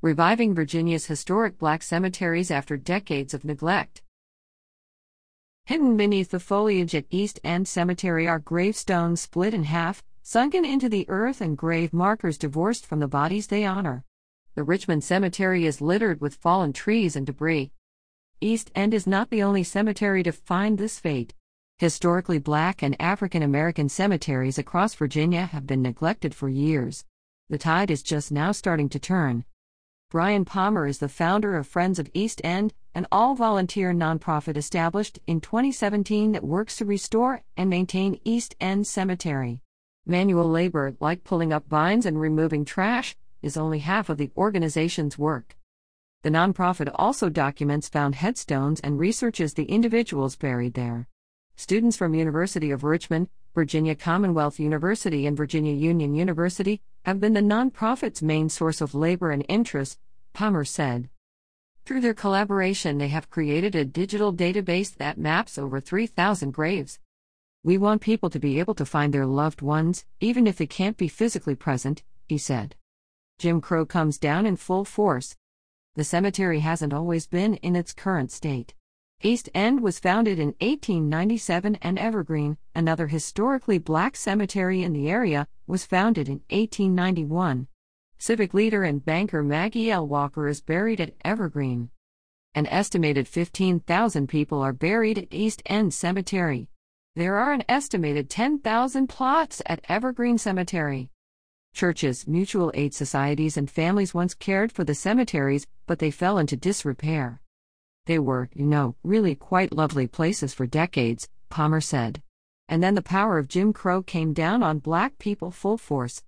reviving Virginia's historic black cemeteries after decades of neglect. Hidden beneath the foliage at East End Cemetery are gravestones split in half, sunken into the earth, and grave markers divorced from the bodies they honor. The Richmond Cemetery is littered with fallen trees and debris. East End is not the only cemetery to find this fate. Historically black and African American cemeteries across Virginia have been neglected for years. The tide is just now starting to turn. Brian Palmer is the founder of Friends of East End, an all volunteer nonprofit established in 2017 that works to restore and maintain East End Cemetery. Manual labor, like pulling up vines and removing trash, is only half of the organization's work. The nonprofit also documents found headstones and researches the individuals buried there. Students from University of Richmond, Virginia Commonwealth University and Virginia Union University have been the nonprofit's main source of labor and interest, Palmer said. Through their collaboration, they have created a digital database that maps over 3,000 graves. We want people to be able to find their loved ones, even if they can't be physically present, he said. Jim Crow comes down in full force. The cemetery hasn't always been in its current state. East End was founded in 1897 and Evergreen, another historically black cemetery in the area, was founded in 1891. Civic leader and banker Maggie L. Walker is buried at Evergreen. An estimated 15,000 people are buried at East End Cemetery. There are an estimated 10,000 plots at Evergreen Cemetery. Churches, mutual aid societies, and families once cared for the cemeteries, but they fell into disrepair. They were, you know, really quite lovely places for decades, Palmer said. And then the power of Jim Crow came down on black people full force.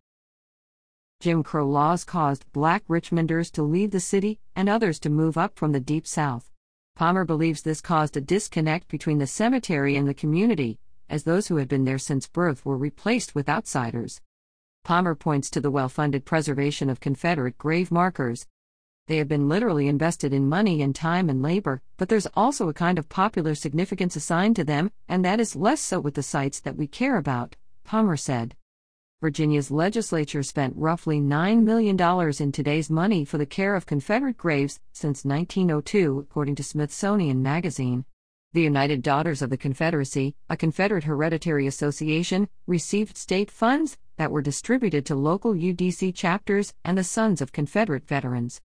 Jim Crow laws caused black Richmonders to leave the city and others to move up from the Deep South. Palmer believes this caused a disconnect between the cemetery and the community, as those who had been there since birth were replaced with outsiders. Palmer points to the well funded preservation of Confederate grave markers, they have been literally invested in money and time and labor, but there's also a kind of popular significance assigned to them, and that is less so with the sites that we care about, Palmer said. Virginia's legislature spent roughly $9 million in today's money for the care of Confederate graves since 1902, according to Smithsonian Magazine. The United Daughters of the Confederacy, a Confederate hereditary association, received state funds that were distributed to local UDC chapters and the Sons of Confederate Veterans.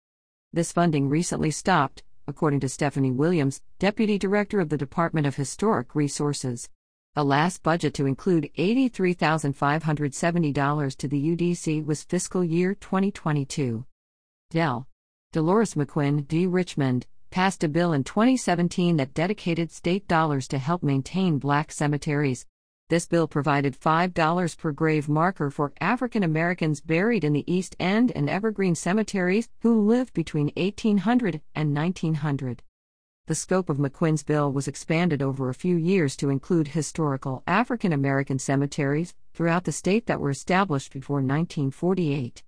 This funding recently stopped, according to Stephanie Williams, Deputy Director of the Department of Historic Resources. The last budget to include $83,570 to the UDC was fiscal year 2022. Del. Delores McQuinn, D. Richmond, passed a bill in 2017 that dedicated state dollars to help maintain black cemeteries, this bill provided $5 per grave marker for African Americans buried in the East End and Evergreen cemeteries who lived between 1800 and 1900. The scope of McQuinn's bill was expanded over a few years to include historical African American cemeteries throughout the state that were established before 1948.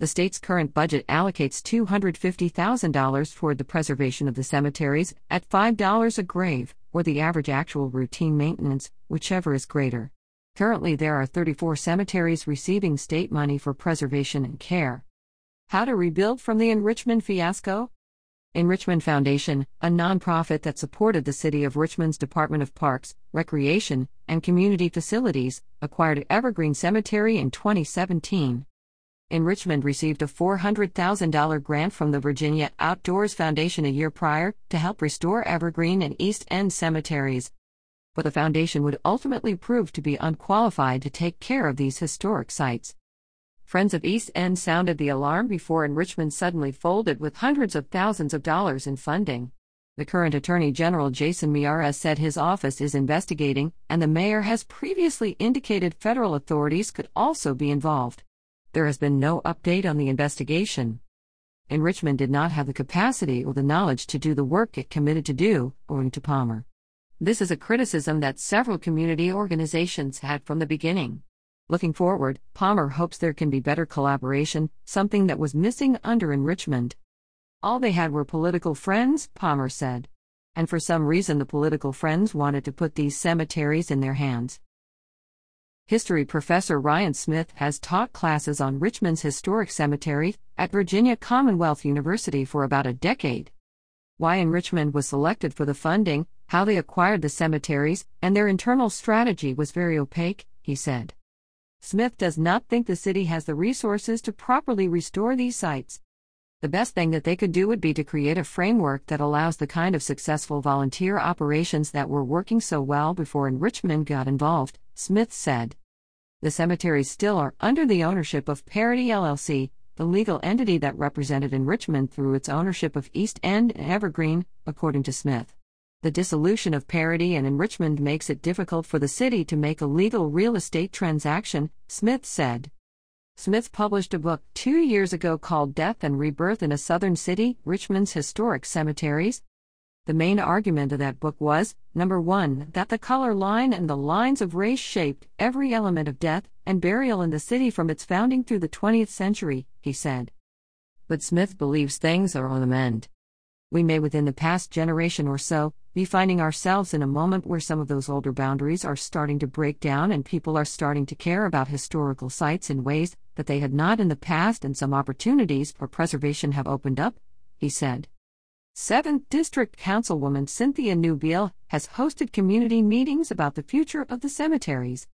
The state's current budget allocates $250,000 toward the preservation of the cemeteries at $5 a grave or the average actual routine maintenance, whichever is greater. Currently, there are 34 cemeteries receiving state money for preservation and care. How to rebuild from the Enrichmond fiasco? Enrichmond Foundation, a nonprofit that supported the City of Richmond's Department of Parks, Recreation, and Community Facilities, acquired Evergreen Cemetery in 2017. Enrichmond received a $400,000 grant from the Virginia Outdoors Foundation a year prior to help restore Evergreen and East End cemeteries. But the foundation would ultimately prove to be unqualified to take care of these historic sites. Friends of East End sounded the alarm before Enrichmond suddenly folded with hundreds of thousands of dollars in funding. The current Attorney General Jason Miyares said his office is investigating, and the mayor has previously indicated federal authorities could also be involved. There has been no update on the investigation. Enrichmond did not have the capacity or the knowledge to do the work it committed to do, owing to Palmer. This is a criticism that several community organizations had from the beginning. Looking forward, Palmer hopes there can be better collaboration, something that was missing under Enrichmond. All they had were political friends, Palmer said. And for some reason, the political friends wanted to put these cemeteries in their hands. History professor Ryan Smith has taught classes on Richmond's historic cemetery at Virginia Commonwealth University for about a decade. Why Enrichmond was selected for the funding, how they acquired the cemeteries, and their internal strategy was very opaque, he said. Smith does not think the city has the resources to properly restore these sites. The best thing that they could do would be to create a framework that allows the kind of successful volunteer operations that were working so well before Enrichmond got involved, Smith said. The cemeteries still are under the ownership of Parity LLC, the legal entity that represented Enrichmond through its ownership of East End and Evergreen, according to Smith. The dissolution of Parity and Enrichmond makes it difficult for the city to make a legal real estate transaction, Smith said. Smith published a book two years ago called Death and Rebirth in a Southern City Richmond's Historic Cemeteries. The main argument of that book was number one, that the color line and the lines of race shaped every element of death and burial in the city from its founding through the 20th century, he said. But Smith believes things are on the mend. We may, within the past generation or so, be finding ourselves in a moment where some of those older boundaries are starting to break down and people are starting to care about historical sites in ways that they had not in the past, and some opportunities for preservation have opened up, he said. 7th District Councilwoman Cynthia Newbille has hosted community meetings about the future of the cemeteries.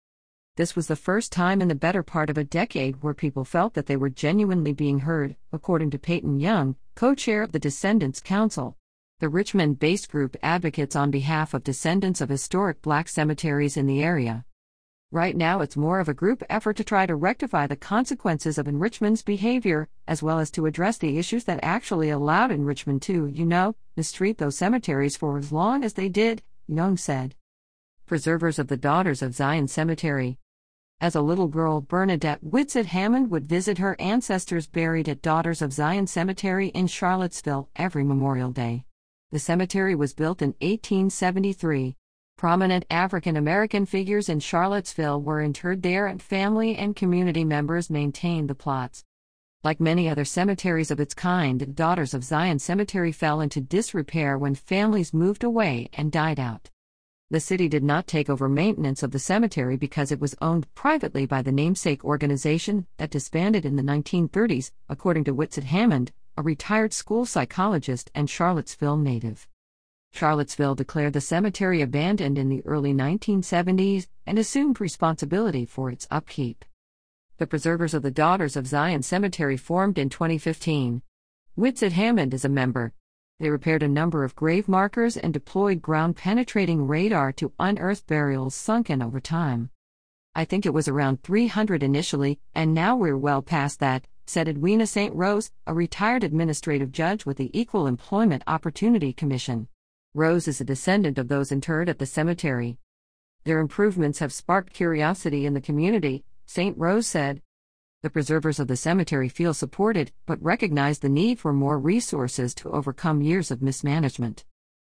This was the first time in the better part of a decade where people felt that they were genuinely being heard, according to Peyton Young, co chair of the Descendants Council. The Richmond based group advocates on behalf of descendants of historic black cemeteries in the area. Right now, it's more of a group effort to try to rectify the consequences of Enrichmond's behavior, as well as to address the issues that actually allowed Enrichmond to, you know, mistreat those cemeteries for as long as they did, Young said. Preservers of the Daughters of Zion Cemetery. As a little girl, Bernadette Whitsett Hammond would visit her ancestors buried at Daughters of Zion Cemetery in Charlottesville every Memorial Day. The cemetery was built in 1873. Prominent African American figures in Charlottesville were interred there, and family and community members maintained the plots. Like many other cemeteries of its kind, Daughters of Zion Cemetery fell into disrepair when families moved away and died out. The city did not take over maintenance of the cemetery because it was owned privately by the namesake organization that disbanded in the 1930s, according to Whitsett Hammond, a retired school psychologist and Charlottesville native. Charlottesville declared the cemetery abandoned in the early 1970s and assumed responsibility for its upkeep. The Preservers of the Daughters of Zion Cemetery formed in 2015. Whitsett Hammond is a member. They repaired a number of grave markers and deployed ground penetrating radar to unearth burials sunken over time. I think it was around 300 initially, and now we're well past that, said Edwina St. Rose, a retired administrative judge with the Equal Employment Opportunity Commission. Rose is a descendant of those interred at the cemetery. Their improvements have sparked curiosity in the community, St. Rose said. The preservers of the cemetery feel supported, but recognize the need for more resources to overcome years of mismanagement.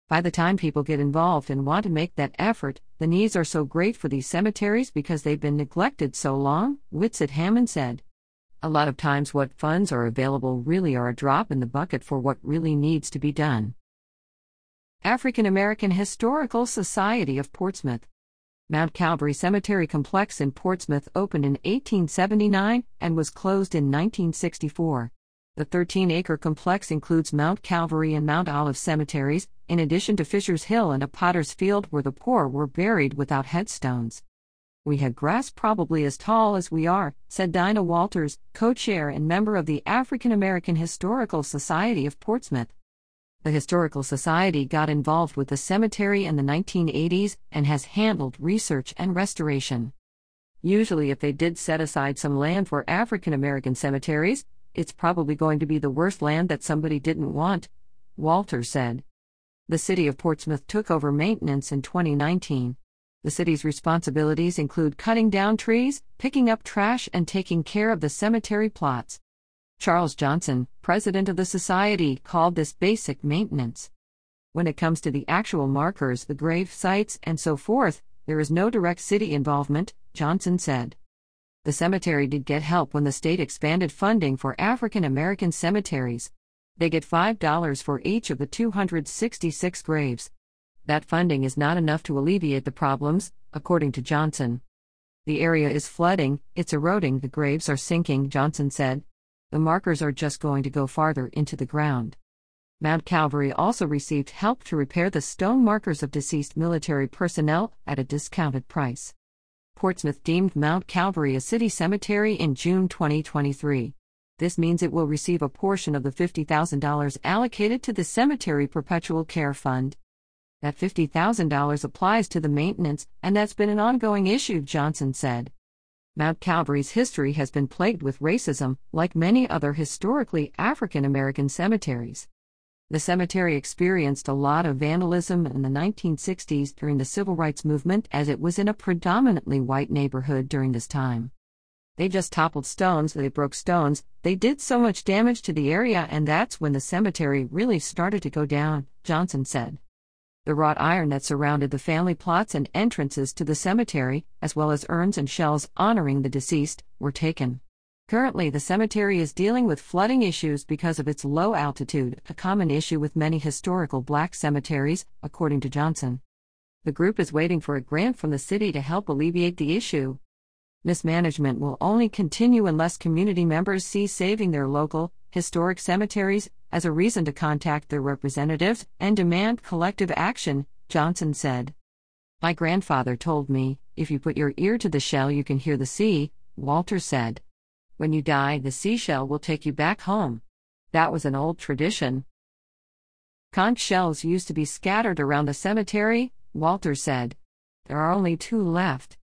By the time people get involved and want to make that effort, the needs are so great for these cemeteries because they've been neglected so long, Whitsett Hammond said. A lot of times, what funds are available really are a drop in the bucket for what really needs to be done. African American Historical Society of Portsmouth. Mount Calvary Cemetery Complex in Portsmouth opened in 1879 and was closed in 1964. The 13 acre complex includes Mount Calvary and Mount Olive cemeteries, in addition to Fisher's Hill and a potter's field where the poor were buried without headstones. We had grass probably as tall as we are, said Dinah Walters, co chair and member of the African American Historical Society of Portsmouth. The Historical Society got involved with the cemetery in the 1980s and has handled research and restoration. Usually, if they did set aside some land for African American cemeteries, it's probably going to be the worst land that somebody didn't want, Walter said. The city of Portsmouth took over maintenance in 2019. The city's responsibilities include cutting down trees, picking up trash, and taking care of the cemetery plots. Charles Johnson, president of the society, called this basic maintenance. When it comes to the actual markers, the grave sites, and so forth, there is no direct city involvement, Johnson said. The cemetery did get help when the state expanded funding for African American cemeteries. They get $5 for each of the 266 graves. That funding is not enough to alleviate the problems, according to Johnson. The area is flooding, it's eroding, the graves are sinking, Johnson said. The markers are just going to go farther into the ground. Mount Calvary also received help to repair the stone markers of deceased military personnel at a discounted price. Portsmouth deemed Mount Calvary a city cemetery in June 2023. This means it will receive a portion of the $50,000 allocated to the Cemetery Perpetual Care Fund. That $50,000 applies to the maintenance, and that's been an ongoing issue, Johnson said. Mount Calvary's history has been plagued with racism, like many other historically African American cemeteries. The cemetery experienced a lot of vandalism in the 1960s during the civil rights movement as it was in a predominantly white neighborhood during this time. They just toppled stones, they broke stones, they did so much damage to the area, and that's when the cemetery really started to go down, Johnson said. The wrought iron that surrounded the family plots and entrances to the cemetery, as well as urns and shells honoring the deceased, were taken. Currently, the cemetery is dealing with flooding issues because of its low altitude, a common issue with many historical black cemeteries, according to Johnson. The group is waiting for a grant from the city to help alleviate the issue. Mismanagement will only continue unless community members see saving their local, historic cemeteries as a reason to contact their representatives and demand collective action, Johnson said. My grandfather told me, if you put your ear to the shell, you can hear the sea, Walter said. When you die, the seashell will take you back home. That was an old tradition. Conch shells used to be scattered around the cemetery, Walter said. There are only two left.